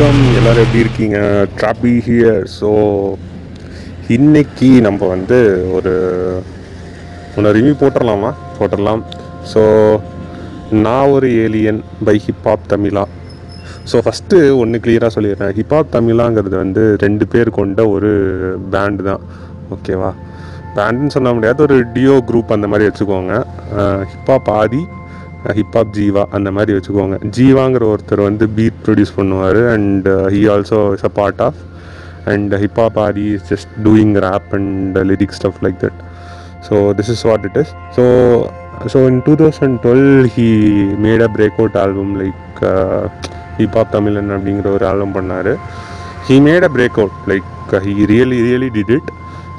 வணக்கம். எல்லாரும் எப்படி இருக்கீங்க? ட்ராபி ஹியர் ஸோ இன்னைக்கு நம்ம வந்து ஒரு ஒன்று ரிவ்யூ போட்டுடலாமா போட்டுடலாம் ஸோ நான் ஒரு alien by Hiphop Tamizha. So first ஒன்று கிளியராக சொல்லிடுறேன். ஹிப்ஹாப் தமிழாங்கிறது வந்து ரெண்டு பேர் கொண்ட ஒரு பேண்டு தான். ஓகேவா பேண்டுன்னு சொல்ல முடியாது. ஒரு டியோ குரூப் அந்த மாதிரி வச்சுக்கோங்க. ஹிப்ஹாப் ஆதி ஹிப்ஹாப் ஜீவா அந்த மாதிரி வச்சுக்கோங்க. ஜீவாங்கிற ஒருத்தர் வந்து பீட் ப்ரொடியூஸ் பண்ணுவார் and he also is a part of and hip hop Aadhi is just doing rap and lyric stuff like that so this is what it is so so in two thousand twelve he made a break out album like hip hop Tamizhan அப்படிங்கிற ஒரு album பண்ணார். He made a break out like he really really did it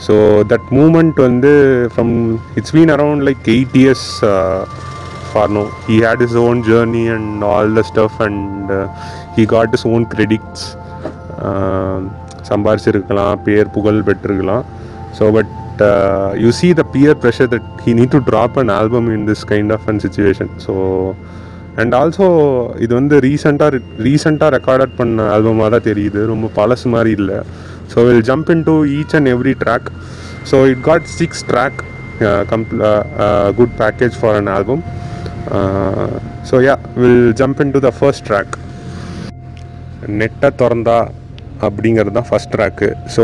so that moment வந்து from it's been around like eight years Farno. he had his own journey and all the stuff and uh, he got his own credits. Um, சம்பாரிச்சிருக்கலாம் பேர் புகழ் பெற்றிருக்கலாம். So but you see the peer pressure that he need to drop an album in this kind of an situation so and also இது வந்து ரீசெண்டாக ரீசெண்டாக recorded பண்ண ஆல்பமாக தான் தெரியுது. ரொம்ப பழசு மாதிரி இல்லை. So will jump in to each and every track so it got six track comp good package for an album so yeah will jump in to the first track நெட்டை திறந்தா அப்படிங்கிறது தான் ஃபஸ்ட் ட்ராக்கு ஸோ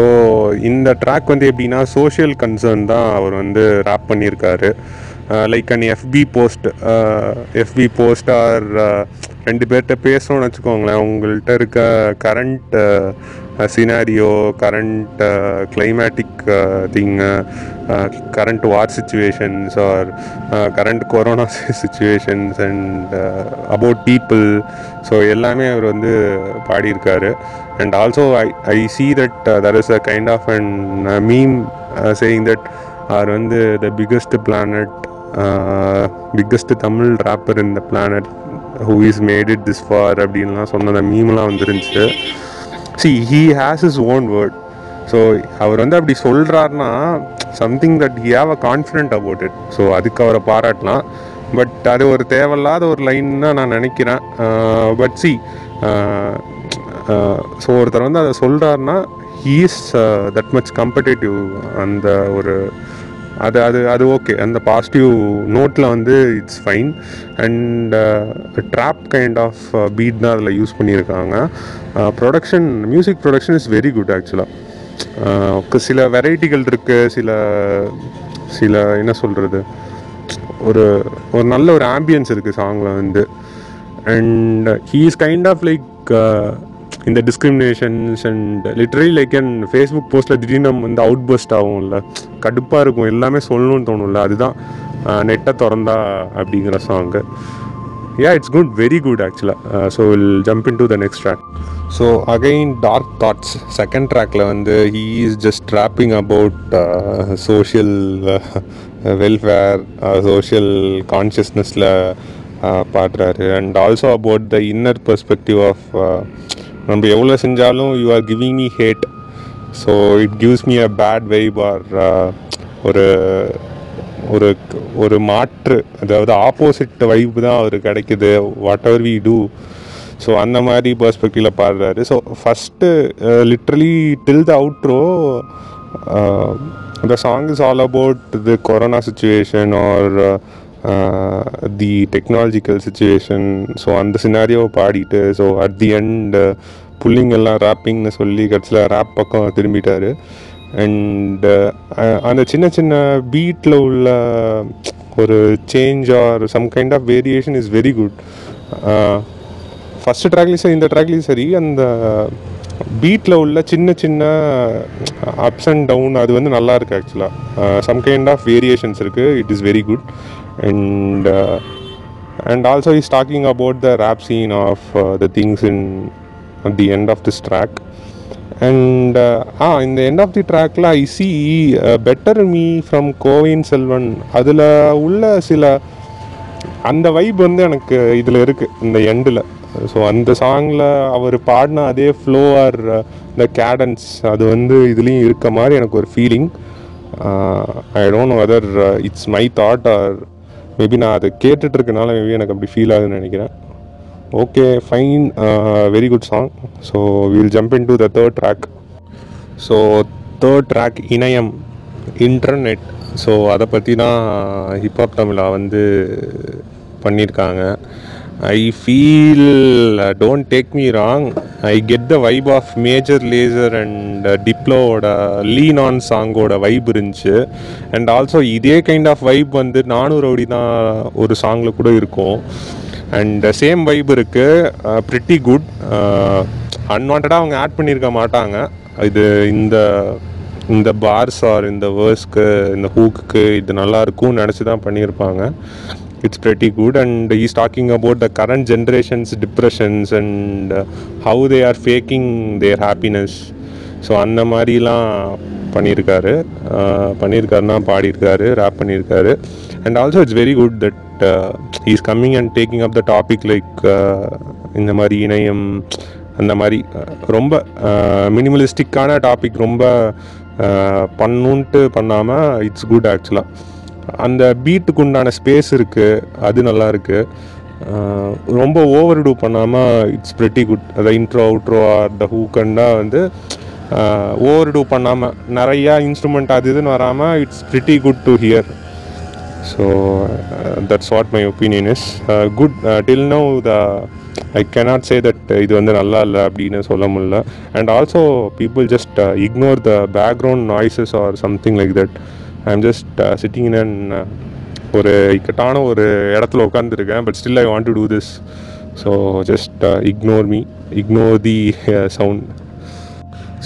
இந்த track வந்து எப்படின்னா social concern தான் அவர் வந்து ரேப் பண்ணியிருக்காரு. Like an FB post FB post or ரெண்டு பேர்கிட்ட பேசணும்னு வச்சுக்கோங்களேன் உங்கள்கிட்ட இருக்க current scenario current climatic thing current war situations or current corona situations and about people so எல்லாமே அவர் வந்து பாடியிருக்காரு. And also I I see that there is a kind of and meme saying that are வந்து the biggest planet biggest Tamil rapper in the planet who is made it this far அப்படின்லாம் சொன்ன மீம்லாம் வந்துருந்துச்சு. See he has his own word so அவர் வந்து அப்படி சொல்கிறாருன்னா something that he have a confident about it so அதுக்கு அவரை பாராட்டலாம். But அது ஒரு தேவையில்லாத ஒரு லைன் தான் நான் நினைக்கிறேன். பட் சி ஸோ ஒருத்தர் வந்து அதை சொல்கிறாருன்னா he is that much competitive அந்த ஒரு அது அது அது ஓகே அந்த பாசிட்டிவ் நோட்டில் வந்து it's fine and trap kind of beat தான் அதில் யூஸ் பண்ணியிருக்காங்க. Production music production is very good ஆக்சுவலாக சில வெரைட்டிகள் இருக்குது சில சில என்ன சொல்கிறது ஒரு ஒரு நல்ல ஒரு ஆம்பியன்ஸ் இருக்குது சாங்கில் வந்து. And he is kind of like இந்த discriminations and literally like and Facebook போஸ்ட்டில் திடீர்னு நம்ம வந்து அவுட் பஸ்ட் ஆகும்ல. கடுப்பாக இருக்கும். எல்லாமே சொல்லணும்னு தோணும்ல. அதுதான் நெட்டை திறந்தா அப்படிங்கிற song yeah it's good very good ஆக்சுவலாக so will jump in to the next track so again dark thoughts second ட்ராக்ல வந்து he is just dropping about social welfare social கான்ஷியஸ்னஸில் பாடுறாரு. And also about the inner perspective of நம்ம எவ்வளோ செஞ்சாலும் you are giving me hate so it gives me a bad vibe or ஒரு ஒரு ஒரு மாற்று அதாவது ஆப்போசிட் வைப் தான் அவர் கிடைக்குது whatever we do so அந்த மாதிரி பர்ஸ்பெக்டிவில் பாடுறாரு. So first literally till the outro the song is all about the corona situation or the technological situation so அந்த சினாரியோவை பாடிட்டு so at the end uh, புள்ளிங்கெல்லாம் எல்லாம் ரேப்பிங்னு சொல்லி கடைசியில் ரேப் பக்கம் திரும்பிட்டார். Uh, அண்ட் அந்த சின்ன சின்ன பீட்டில் உள்ள ஒரு change or some kind of variation is very good first ட்ராக்லேயும் சரி இந்த ட்ராக்லேயும் சரி அந்த பீட்டில் உள்ள சின்ன சின்ன அப்ஸ் அண்ட் டவுன் அது வந்து நல்லா இருக்குது ஆக்சுவலாக சம் கைண்ட் ஆஃப் வேரியேஷன்ஸ் இருக்குது it is very good and and also is talking about the rap scene of the things in at the end of this ah in ah இந்த end of the ட்ராக்ல I see better me from CoWIN செல்வன் அதில் உள்ள சில அந்த vibe வந்து எனக்கு இதில் இருக்குது இந்த எண்டில் ஸோ அந்த சாங்கில் அவர் பாடின அதே ஃப்ளோ ஆர் இந்த கேடன்ஸ் அது வந்து இதுலேயும் இருக்க மாதிரி எனக்கு ஒரு feeling I don't know whether it's my thought or maybe நான் அதை கேட்டுட்டு இருக்கனால மேபி எனக்கு அப்படி ஃபீல் ஆகுதுன்னு நினைக்கிறேன். Okay fine very good song so will jump in to the third track so third track இணையம் இன்டர்நெட் ஸோ அதை பற்றி தான் ஹிப்ஹாப் தமிழா வந்து பண்ணியிருக்காங்க. I feel don't take me wrong I get the vibe of Major Lazer and டிப்ளோவோட Lean On சாங்கோட vibe இருந்துச்சு. And also இதே kind of vibe வந்து நானூறு ரவுடி தான் ஒரு சாங்கில் கூட இருக்கும். அண்ட் சேம் வைப் இருக்குது ப்ரிட்டி குட் அன்வான்டாக அவங்க ஆட் பண்ணியிருக்க மாட்டாங்க. இது இந்த இந்த பார்ஸ் ஆர் இந்த வேர்ஸ்க்கு இந்த ஹூக்குக்கு இது நல்லாயிருக்கும்னு நினச்சி தான் பண்ணியிருப்பாங்க it's pretty good and is talking about the current generations depressions and how they are faking their happiness so அந்த மாதிரிலாம் பண்ணியிருக்காரு. பண்ணியிருக்காருன்னா பாடியிருக்காரு ரேப் பண்ணியிருக்காரு. And also it's very good that is coming and taking up the topic like இந்த மாதிரி இணையம் அந்த மாதிரி uh, ரொம்ப மினிமலிஸ்டிக்கான டாபிக் ரொம்ப பண்ணுன்ட்டு பண்ணாமல் இட்ஸ் குட் ஆக்சுவலாக அந்த பீட்டுக்கு உண்டான ஸ்பேஸ் இருக்குது அது நல்லா இருக்குது ரொம்ப ஓவர் டூ பண்ணாமல் இட்ஸ் ப்ரெட்டி குட் அந்த இன்ட்ரோ அவுட்ரோ ஆர் த ஹூக்கண்டா வந்து ஓவர் டூ பண்ணாமல் நிறையா இன்ஸ்ட்ருமெண்ட் அது இதுன்னு வராமல் it's pretty good to hear so that's what my opinion is good till no the I cannot say that இது வந்து நல்லா இல்லை அப்படின்னு சொல்ல முடியல. And also people just ignore the background noises or something like that I am just sitting in and ஒரு இக்கட்டான ஒரு இடத்துல உட்காந்துருக்கேன் but still I want to do this so just ignore me ignore the sound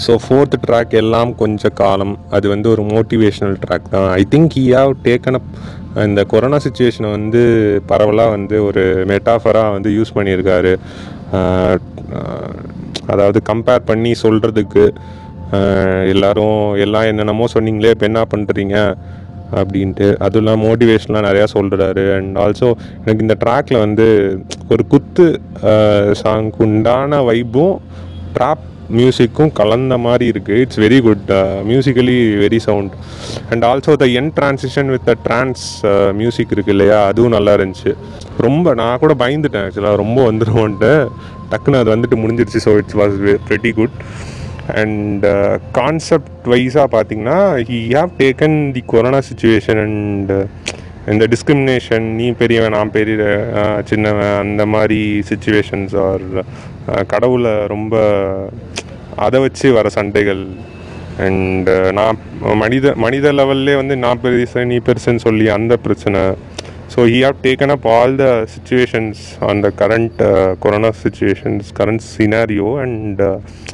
so fourth track எல்லாம் கொஞ்ச காலம். அது வந்து ஒரு மோட்டிவேஷ்னல் ட்ராக் தான். I think he have taken up இந்த கொரோனா சுச்சுவேஷனை வந்து பரவலாக வந்து ஒரு மெட்டாஃபராக வந்து யூஸ் பண்ணியிருக்காரு. Uh, uh, அதாவது கம்பேர் பண்ணி சொல்கிறதுக்கு எல்லாரும் எல்லாம் என்னென்னமோ சொன்னீங்களே இப்போ என்ன பண்ணுறீங்க அப்படின்ட்டு. அதுவும் இல்லாமல் மோட்டிவேஷன்லாம் நிறையா சொல்கிறாரு அண்ட் ஆல்சோ எனக்கு இந்த ட்ராக்ல வந்து ஒரு குத்து சாங்க்கு உண்டான வைப்பும் ட்ராப் மியூசிக்கும் கலந்த மாதிரி இருக்குது it's very good musically very sound and also the end transition with the trance music இருக்கு இல்லையா? அதுவும் நல்லா இருந்துச்சு. ரொம்ப நான் கூட பயந்துட்டேன் ஆக்சுவலாக ரொம்ப வந்துடுவோன்ட்டு டக்குன்னு அது வந்துட்டு முடிஞ்சிருச்சு. So it's was very good and concept வைஸாக பார்த்தீங்கன்னா he have taken the corona situation and இந்த டிஸ்கிரிமினேஷன் நீ பெரியவன் நான் பெரிய சின்னவன் அந்த மாதிரி சுச்சுவேஷன்ஸ் ஆர் கடவுளை ரொம்ப அதை வச்சு வர சண்டைகள். அண்ட் நான் மனித மனித லெவல்லே வந்து நான் பெருசு நீ பெருசுன்னு சொல்லி அந்த பிரச்சனை. So he have taken up all the situations on the current corona situations current scenario and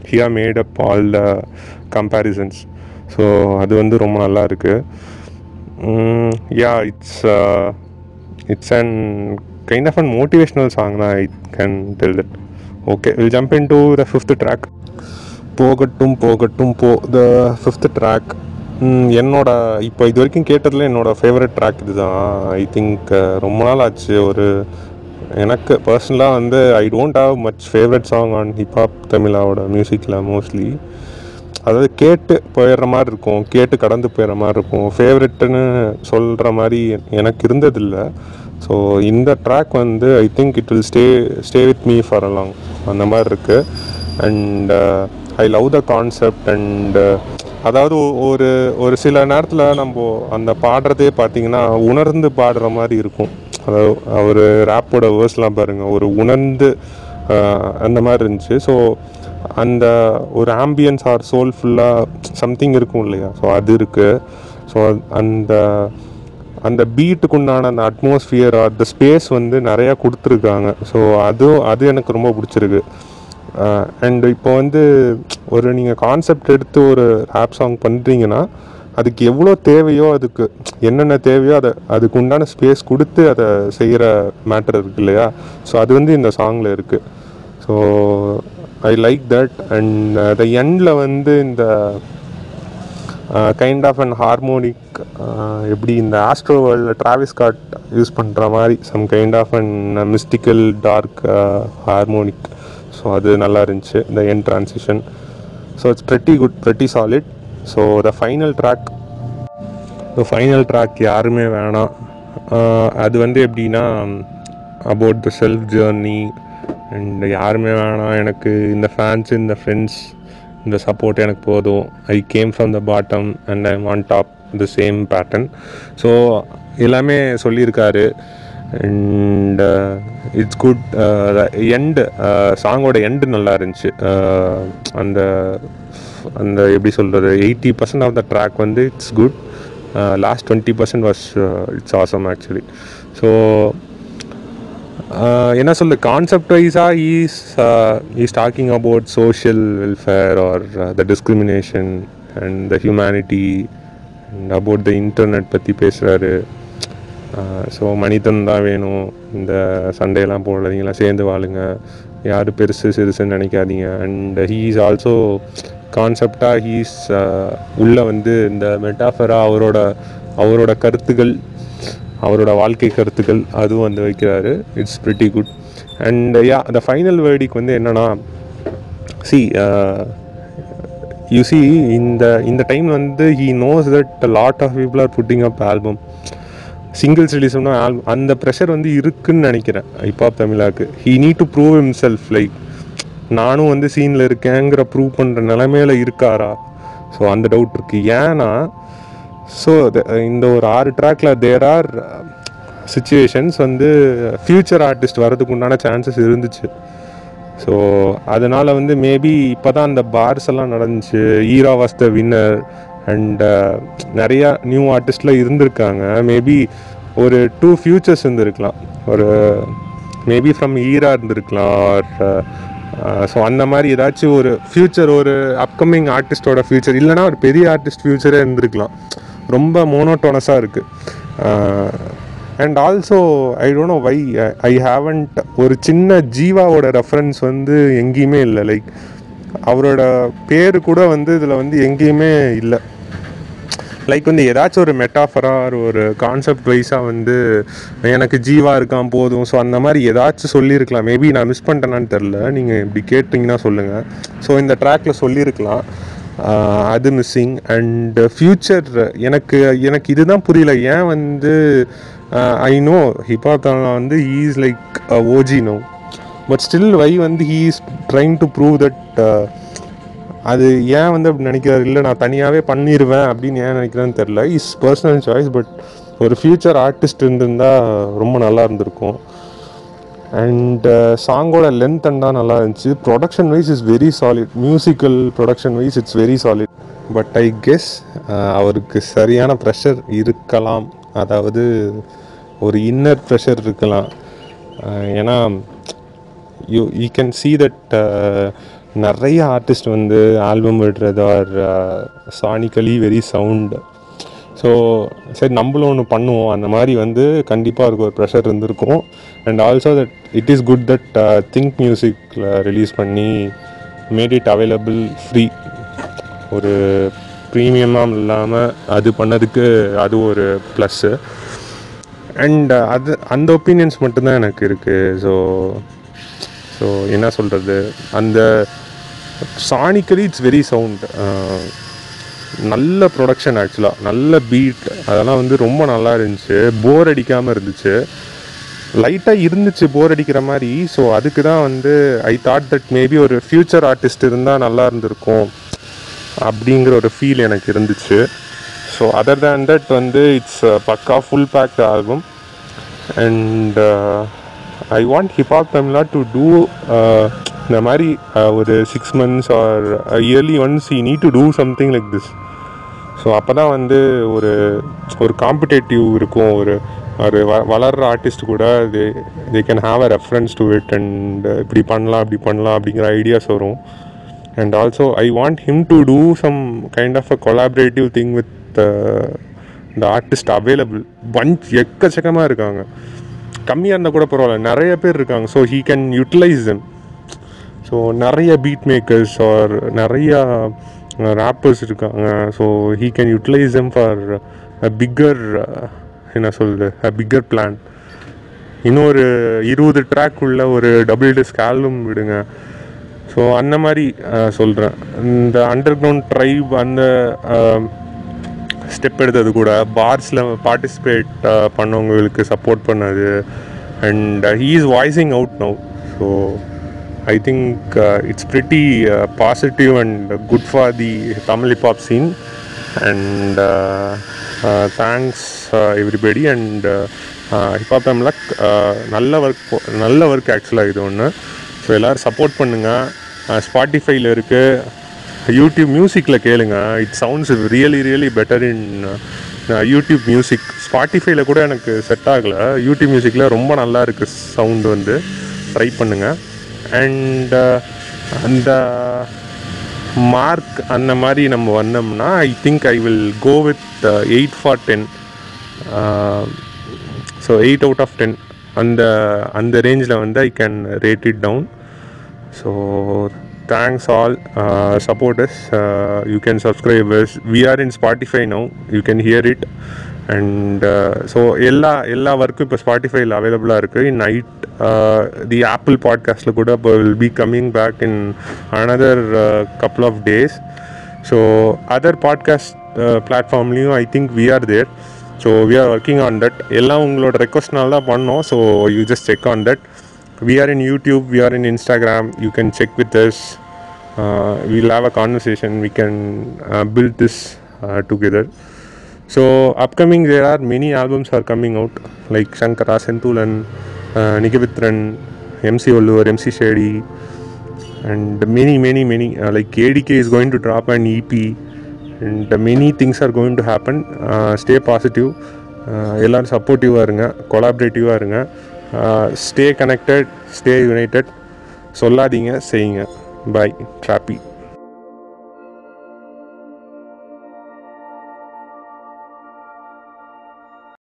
he have made up all the comparisons so அது வந்து ரொம்ப நல்லா இருக்குது yeah it's it's and kind of an motivational song தான் I can tell that okay will jump in to the fifth track போகட்டும் போகட்டும் போ த fifth track என்னோட இப்போ இது வரைக்கும் கேட்டதில் என்னோடய ஃபேவரட் ட்ராக் இதுதான். ஐ திங்க் ரொம்ப நாள் ஆச்சு. ஒரு எனக்கு பர்சனலாக வந்து I don't have much favourite song on hip hop தமிழாவோட மியூசிக்கில் மோஸ்ட்லி அதாவது கேட்டு போயிடுற மாதிரி இருக்கும். கேட்டு கடந்து போயிடுற மாதிரி இருக்கும். ஃபேவரெட்டுன்னு சொல்கிற மாதிரி எனக்கு இருந்ததில்லை. ஸோ இந்த ட்ராக் வந்து I think it will stay stay with me for along அந்த மாதிரி இருக்குது and I love the concept and அதாவது ஒ- ஒரு ஒரு சில நேரத்தில் நம்ம அந்த பாடுறதே பார்த்தீங்கன்னா உணர்ந்து பாடுற மாதிரி இருக்கும். அதாவது அவர் ரேப்போட வேர்ஸ்லாம் பாருங்கள் ஒரு உணர்ந்து அந்த மாதிரி இருந்துச்சு. ஸோ அந்த ஒரு ஆம்பியன்ஸ் ஆர் சோல் ஃபுல்லாக சம்திங் இருக்கும் இல்லையா? ஸோ அது இருக்குது ஸோ அந்த அந்த பீட்டுக்குண்டான அந்த அட்மாஸ்ஃபியர் அந்த ஸ்பேஸ் வந்து நிறையா கொடுத்துருக்காங்க. ஸோ அதுவும் அது எனக்கு ரொம்ப பிடிச்சிருக்கு. அண்ட் இப்போ வந்து ஒரு நீங்கள் கான்செப்ட் எடுத்து ஒரு ஆப் சாங் பண்ணுறீங்கன்னா அதுக்கு எவ்வளோ தேவையோ அதுக்கு என்னென்ன தேவையோ அதை அதுக்கு உண்டான ஸ்பேஸ் கொடுத்து அதை செய்கிற மேட்டர் இருக்கு இல்லையா? ஸோ அது வந்து இந்த சாங்கில் இருக்குது so I like that and the எண்டில் வந்து இந்த கைண்ட் ஆஃப் அண்ட் ஹார்மோனிக் எப்படி இந்த ஆஸ்ட்ரோ வேர்ல்டில் டிராவிஸ் காட் யூஸ் பண்ணுற மாதிரி some kind of and mystical dark harmonic so அது நல்லா இருந்துச்சு. இந்த end transition so it's pretty good pretty solid so the final track so final track யாருமே வேணாம். அது வந்து எப்படின்னா about the self journey and யாருமே வேணாம். எனக்கு இந்த ஃபேன்ஸ் இந்த ஃப்ரெண்ட்ஸ் இந்த சப்போர்ட் எனக்கு போதும். I came from the bottom and I on top the same pattern so எல்லாமே சொல்லியிருக்காரு. அண்ட் இட்ஸ் குட் எண்டு சாங்கோட எண்டு நல்லா இருந்துச்சு. அந்த அந்த எப்படி சொல்கிறது eighty percent of the track வந்து it's good last twenty percent was it's awesome actually so என்ன சொல்லு கான்செப்ட் வைஸாக is is talking about social welfare or the discrimination and the humanity and about the internet பற்றி பேசுகிறாரு so மனிதன் தான் வேணும். இந்த சண்டையெல்லாம் போடாதீங்களாம் சேர்ந்து வாழுங்க. யார் பெருசு சிறுசுன்னு நினைக்காதீங்க. அண்ட் ஹீ இஸ் ஆல்சோ கான்செப்டாக ஹீஸ் உள்ளே வந்து இந்த மெட்டாஃபராக அவரோட அவரோட கருத்துக்கள் அவரோட வாழ்க்கை கருத்துக்கள் அதுவும் வந்து வைக்கிறாரு. It's pretty good and yeah அந்த ஃபைனல் வேர்டிக்கு வந்து என்னென்னா சி யூ சி இந்த இந்த டைம் வந்து he knows that lot of people are putting up album singles ரிலீஸ்னா album அந்த ப்ரெஷர் வந்து இருக்குன்னு நினைக்கிறேன். Hip hop தமிழாக்கு. He need to prove himself like நானும் வந்து சீனில் இருக்கேங்கிற ப்ரூவ் பண்ணுற நிலைமையில இருக்காரா? ஸோ அந்த டவுட் இருக்குது ஏன்னா ஸோ இந்த ஒரு ஆறு ட்ராக்ல தேர் ஆர் சுச்சுவேஷன்ஸ் வந்து ஃப்யூச்சர் ஆர்டிஸ்ட் வரதுக்கு உண்டான சான்சஸ் இருந்துச்சு. ஸோ அதனால் வந்து மேபி இப்போ தான் அந்த பார்ஸ் எல்லாம் நடந்துச்சு. ஈரா வாஸ் த வின்னர் அண்ட் நிறையா நியூ ஆர்டிஸ்ட்லாம் இருந்திருக்காங்க. மேபி ஒரு டூ ஃபியூச்சர்ஸ் இருந்திருக்கலாம். ஒரு மேபி ஃப்ரம் ஈரா இருந்திருக்கலாம். ஸோ uh, அந்த மாதிரி ஏதாச்சும் ஒரு ஃப்யூச்சர் ஒரு அப்கமிங் ஆர்டிஸ்டோட ஃப்யூச்சர் இல்லைனா ஒரு பெரிய ஆர்டிஸ்ட் ஃப்யூச்சரே இருந்திருக்கலாம். ரொம்ப மோனோட்டோனஸாக இருக்குது and also I don't know why I haven't ஒரு சின்ன ஜீவாவோட ரெஃபரன்ஸ் வந்து எங்கேயுமே இல்லை. லைக் அவரோட பேர் கூட வந்து இதில் வந்து எங்கேயுமே இல்லை. லைக் வந்து ஏதாச்சும் ஒரு மெட்டாஃபராக ஒரு கான்செப்ட் வைஸாக வந்து எனக்கு ஜீவா இருக்கான் போதும். ஸோ அந்த மாதிரி ஏதாச்சும் சொல்லியிருக்கலாம். மேபி நான் மிஸ் பண்ணிட்டேனான்னு தெரில நீங்கள் இப்படி கேட்டிங்கன்னா சொல்லுங்கள் ஸோ இந்த ட்ராக்ல சொல்லியிருக்கலாம். அது மிஸ்ஸிங் அண்ட் ஃப்யூச்சர் எனக்கு எனக்கு இதுதான் புரியல. ஏன் வந்து ஐ நோ ஹிப்ஹாப் வந்து is like OG no but still why வந்து he is trying to prove that அது ஏன் வந்து அப்படி நினைக்கிறாரு? இல்லை நான் தனியாகவே பண்ணிடுவேன் அப்படின்னு ஏன் நினைக்கிறேன்னு தெரில இஸ் பர்சனல் சாய்ஸ் பட் ஒரு ஃப்யூச்சர் ஆர்டிஸ்ட் இருந்திருந்தால் ரொம்ப நல்லா இருந்திருக்கும். அண்ட் சாங்கோட லென்த் அண்ட் தான் நல்லா இருந்துச்சு. Production wise is very solid musical production wise it's very solid but I guess அவருக்கு சரியான ப்ரெஷர் இருக்கலாம். அதாவது ஒரு இன்னர் ப்ரெஷர் இருக்கலாம். Uh, ஏன்னா you you can see that நிறைய ஆர்டிஸ்ட் வந்து ஆல்பம் விடுறது or sonically very sound so சரி நம்மளும் ஒன்று பண்ணுவோம். அந்த மாதிரி வந்து கண்டிப்பாக அவருக்கு ஒரு ப்ரெஷர் இருந்திருக்கும். And also that it is good that think மியூசிக்கில் ரிலீஸ் பண்ணி மேட் இட் அவைலபிள் ஃப்ரீ ஒரு ப்ரீமியமாக இல்லாமல் அது பண்ணதுக்கு அது ஒரு ப்ளஸ்ஸு அண்ட் uh, அது அந்த ஒப்பீனியன்ஸ் மட்டும்தான் எனக்கு இருக்குது ஸோ ஸோ என்ன சொல்கிறது அந்த சானிக்கலி இட்ஸ் வெரி சவுண்ட் நல்ல ப்ரொடக்ஷன் ஆக்சுவலாக நல்ல பீட் அதெல்லாம் வந்து ரொம்ப நல்லா இருந்துச்சு. போர் அடிக்காமல் இருந்துச்சு. லைட்டாக இருந்துச்சு போர் அடிக்கிற மாதிரி. ஸோ அதுக்கு தான் வந்து ஐ தாட் தட் மேபி ஒரு ஃப்யூச்சர் ஆர்டிஸ்ட் இருந்தால் நல்லா இருந்திருக்கும் அப்படிங்கிற ஒரு ஃபீல் எனக்கு இருந்துச்சு. ஸோ அதர் தேன் தட் வந்து இட்ஸ் uh, பக்கா full packed album and I want hip hop Tamizha to do இந்த மாதிரி ஒரு six months or yearly once you need to do something like this so அப்போ தான் வந்து ஒரு ஒரு காம்படேட்டிவ் இருக்கும் ஒரு ஒரு வ வளர்கிற ஆர்டிஸ்ட் கூட they they can have a reference to it and இப்படி பண்ணலாம் இப்படி பண்ணலாம் அப்படிங்கிற ஐடியாஸ் வரும். And also I want him to do some kind of a collaborative thing with the artist available bunch எக்கச்சக்கமாக இருக்காங்க. கம்மியாக இருந்தால் கூட பரவாயில்ல. நிறைய பேர் இருக்காங்க. So he can utilise them so நிறைய பீட் மேக்கர்ஸ் ஆர் நிறையா ரேப்பர்ஸ் இருக்காங்க. So he can utilize em for a bigger என்ன சொல்லுது அ பிக்கர் பிளான் இன்னொரு இருபது ட்ராக் உள்ள ஒரு டபுள் டிஸ்க் ஆல்பம் விடுங்க. ஸோ அந்த மாதிரி uh, சொல்கிறேன் இந்த அண்டர் கிரவுண்ட் ட்ரைப் அந்த um, ஸ்டெப் எடுத்தது கூட பார்ஸில் பார்ட்டிசிபேட் uh, பண்ணவங்களுக்கு சப்போர்ட் பண்ணது. And he is voicing out now so I think uh, it's pretty uh, positive and good for the Tamil hip hop scene. And uh, uh, thanks uh, everybody. And uh, uh, hip hop நல்ல work நல்ல work ஆக்சுவலாக இது ஒன்று so எல்லோரும் support பண்ணுங்கள் ஸ்பாட்டிஃபைல இருக்குது YouTube மியூசிக்கில் கேளுங்க. It sounds really really better in YouTube music ஸ்பாட்டிஃபைல கூட எனக்கு செட் ஆகலை. யூடியூப் மியூசிக்கில் ரொம்ப நல்லா இருக்குது சவுண்டு வந்து. ட்ரை பண்ணுங்கள் அண்ட் அந்த மார்க் அந்த மாதிரி நம்ம வந்தோம்னா I think I will go with eight for ten so eight out of ten அந்த அந்த ரேஞ்சில் வந்து I can rate it down so thanks all supporters you can subscribers we are in Spotify no you can hear it and so எல்லா எல்லா ஒர்க்கும் இப்போ ஸ்பாட்டிஃபைல அவைலபிளாக இருக்குது இன் நைட் தி ஆப்பிள் பாட்காஸ்ட்டில் கூட இப்போ will be coming back in another couple of days so other podcast பிளாட்ஃபார்ம்லேயும் I think we are there so we are working on that எல்லாம் உங்களோட ரெக்வஸ்ட்னால தான் பண்ணோம். So you just check on that we are in youtube we are in instagram. You can check with us. Uh, we'll have a conversation. We can uh, build this uh, together. So upcoming there are many albums are coming out like shankara sentulan uh, nikivitran mc Olluvar, mc shady and many many many uh, like adk is going to drop an ep and many things are going to happen uh, stay positive uh, எல்லோரும் சப்போர்ட்டிவாக இருங்க கொலாபரேட்டிவாக இருங்க stay connected stay united சொல்லாதீங்க செய்யுங்க பாய் ட்ராப்பி